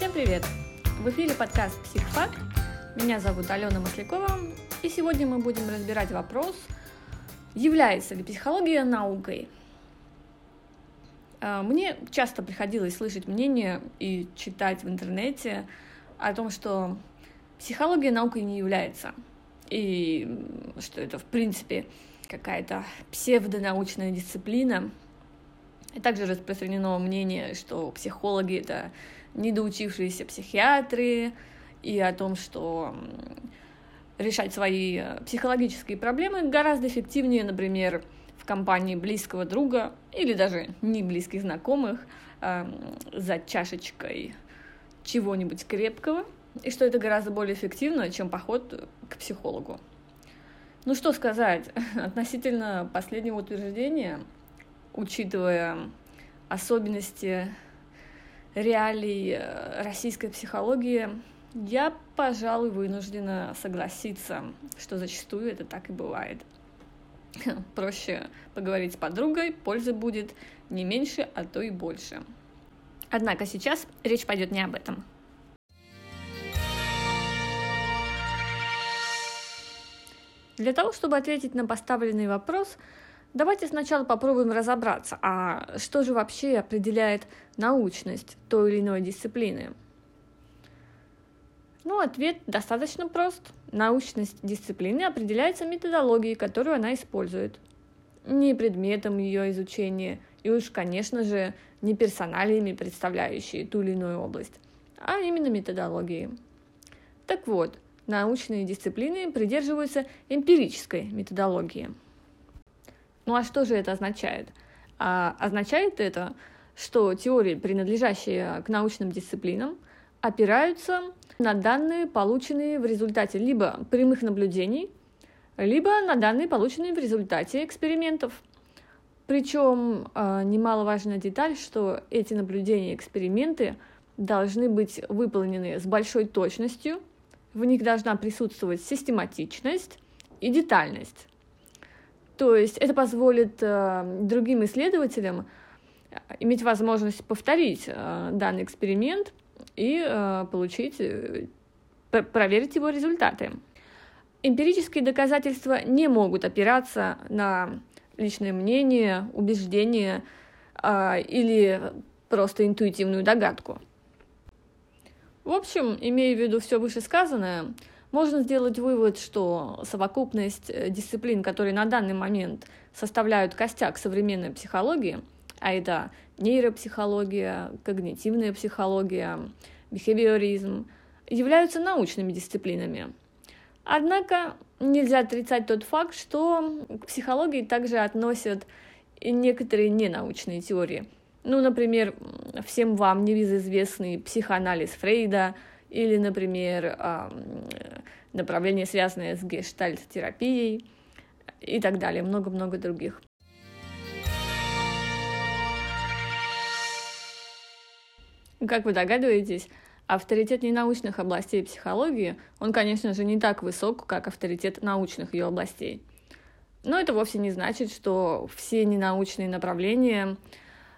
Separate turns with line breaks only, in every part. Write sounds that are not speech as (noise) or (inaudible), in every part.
Всем привет! В эфире подкаст «Психфак». Меня зовут Алена Маслякова, и сегодня мы будем разбирать вопрос, является ли психология наукой. А, мне часто приходилось слышать мнение и читать в интернете о том, что психология наукой не является, и что это, в принципе, какая-то псевдонаучная дисциплина. И также распространено мнение, что психологи — это недоучившиеся психиатры, и о том, что решать свои э, психологические проблемы гораздо эффективнее, например, в компании близкого друга или даже не близких знакомых э, за чашечкой чего-нибудь крепкого, и что это гораздо более эффективно, чем поход к психологу. Ну что сказать (laughs) относительно последнего утверждения, учитывая особенности реалий э, российской психологии, я, пожалуй, вынуждена согласиться, что зачастую это так и бывает. (laughs) Проще поговорить с подругой, пользы будет не меньше, а то и больше. Однако сейчас речь пойдет не об этом. Для того, чтобы ответить на поставленный вопрос, давайте сначала попробуем разобраться, а что же вообще определяет научность той или иной дисциплины. Ну, ответ достаточно прост. Научность дисциплины определяется методологией, которую она использует. Не предметом ее изучения, и уж, конечно же, не персоналиями, представляющие ту или иную область, а именно методологией. Так вот, научные дисциплины придерживаются эмпирической методологии. Ну а что же это означает? А, означает это, что теории, принадлежащие к научным дисциплинам, опираются на данные, полученные в результате либо прямых наблюдений, либо на данные, полученные в результате экспериментов. Причем э, немаловажная деталь, что эти наблюдения и эксперименты должны быть выполнены с большой точностью, в них должна присутствовать систематичность и детальность. То есть это позволит э, другим исследователям иметь возможность повторить э, данный эксперимент и э, получить, э, проверить его результаты. Эмпирические доказательства не могут опираться на личное мнение, убеждение э, или просто интуитивную догадку. В общем, имея в виду все вышесказанное, можно сделать вывод, что совокупность э, дисциплин, которые на данный момент составляют костяк современной психологии, а это нейропсихология, когнитивная психология, бихевиоризм, являются научными дисциплинами. Однако нельзя отрицать тот факт, что к психологии также относят и некоторые ненаучные теории. Ну, например, всем вам небезызвестный психоанализ Фрейда или, например, направление, связанное с гештальт-терапией и так далее, много-много других. Как вы догадываетесь, авторитет ненаучных областей психологии, он, конечно же, не так высок, как авторитет научных ее областей. Но это вовсе не значит, что все ненаучные направления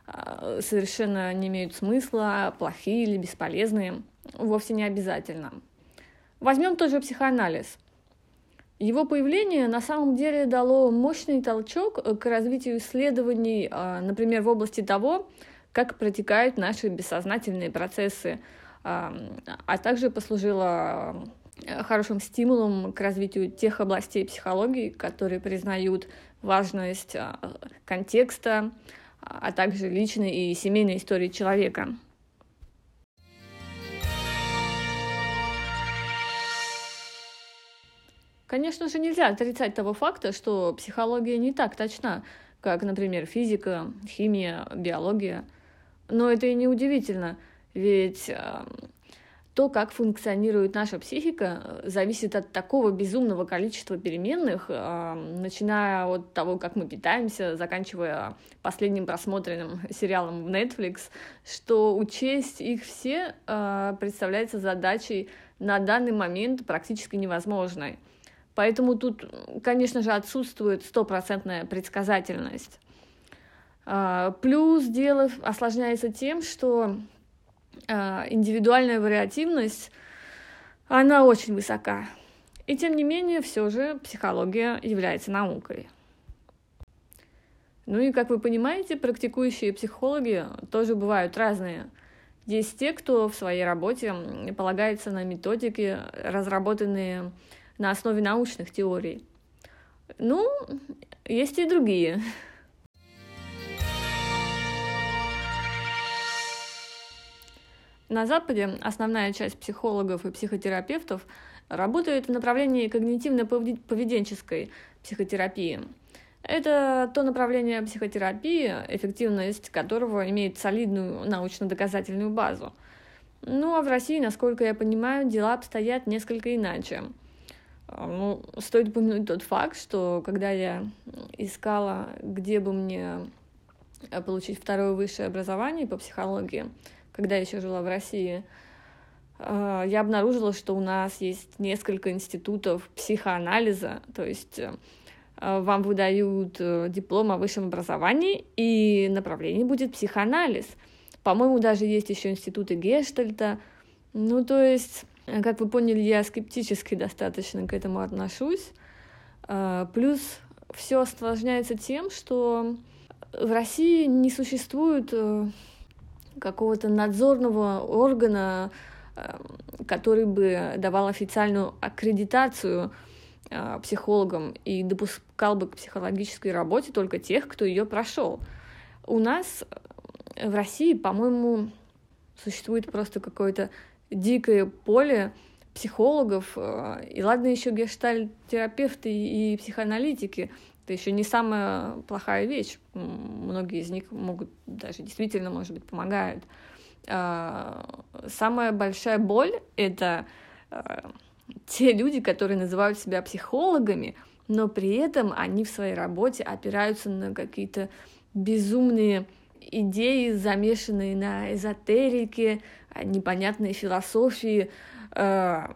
а, совершенно не имеют смысла, плохие или бесполезные. Вовсе не обязательно. Возьмем тот же психоанализ. Его появление на самом деле дало мощный толчок к развитию исследований, а, например, в области того, как протекают наши бессознательные процессы, а также послужила хорошим стимулом к развитию тех областей психологии, которые признают важность а, контекста, а также личной и семейной истории человека. Конечно же, нельзя отрицать того факта, что психология не так точна, как, например, физика, химия, биология – но это и не удивительно, ведь э, то, как функционирует наша психика, зависит от такого безумного количества переменных, э, начиная от того, как мы питаемся, заканчивая последним просмотренным (laughs) сериалом в Netflix, что учесть их все э, представляется задачей на данный момент практически невозможной. Поэтому тут, конечно же, отсутствует стопроцентная предсказательность. А, плюс дело осложняется тем, что э, индивидуальная вариативность, она очень высока. И тем не менее, все же психология является наукой. Ну и, как вы понимаете, практикующие психологи тоже бывают разные. Есть те, кто в своей работе полагается на методики, разработанные на основе научных теорий. Ну, есть и другие. На Западе основная часть психологов и психотерапевтов работает в направлении когнитивно-поведенческой психотерапии. Это то направление психотерапии, эффективность которого имеет солидную научно-доказательную базу. Ну а в России, насколько я понимаю, дела обстоят несколько иначе. А, ну, стоит упомянуть тот факт, что когда я искала, где бы мне э, получить второе высшее образование по психологии, когда я еще жила в России, э, я обнаружила, что у нас есть несколько институтов психоанализа, то есть э, вам выдают диплом о высшем образовании, и направление будет психоанализ. По-моему, даже есть еще институты Гештальта. Ну, то есть как вы поняли, я скептически достаточно к этому отношусь. А, плюс все осложняется тем, что в России не существует э, какого-то надзорного органа, э, который бы давал официальную аккредитацию э, психологам и допускал бы к психологической работе только тех, кто ее прошел. У нас в России, по-моему, существует просто какое-то дикое поле психологов, э, и ладно еще гештальтерапевты и психоаналитики, это еще не самая плохая вещь. Многие из них могут даже действительно, может быть, помогают. А, самая большая боль — это э, те люди, которые называют себя психологами, но при этом они в своей работе опираются на какие-то безумные идеи, замешанные на эзотерике, непонятной философии э,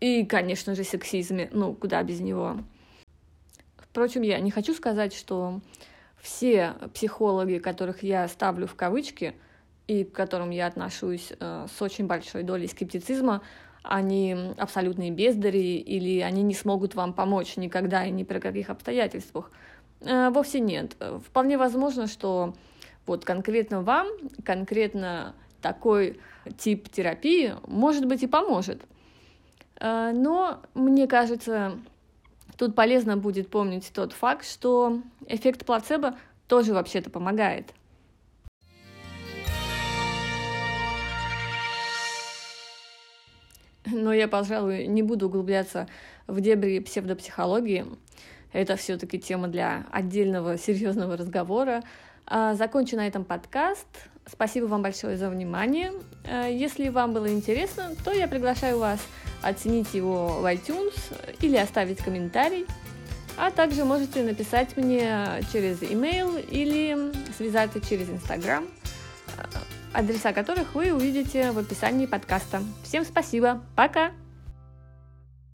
и, конечно же, сексизме. Ну, куда без него. Впрочем, я не хочу сказать, что все психологи, которых я ставлю в кавычки, и к которым я отношусь э, с очень большой долей скептицизма, они абсолютные бездари или они не смогут вам помочь никогда и ни при каких обстоятельствах. Вовсе нет. Вполне возможно, что вот конкретно вам, конкретно такой тип терапии, может быть, и поможет. Э, но мне кажется, тут полезно будет помнить тот факт, что эффект плацебо тоже вообще-то помогает. Но я, пожалуй, не буду углубляться в дебри псевдопсихологии. Это все-таки тема для отдельного серьезного разговора. А, закончу на этом подкаст. Спасибо вам большое за внимание. А, если вам было интересно, то я приглашаю вас оценить его в iTunes или оставить комментарий. А также можете написать мне через email или связаться через Instagram, адреса которых вы увидите в описании подкаста. Всем спасибо, пока!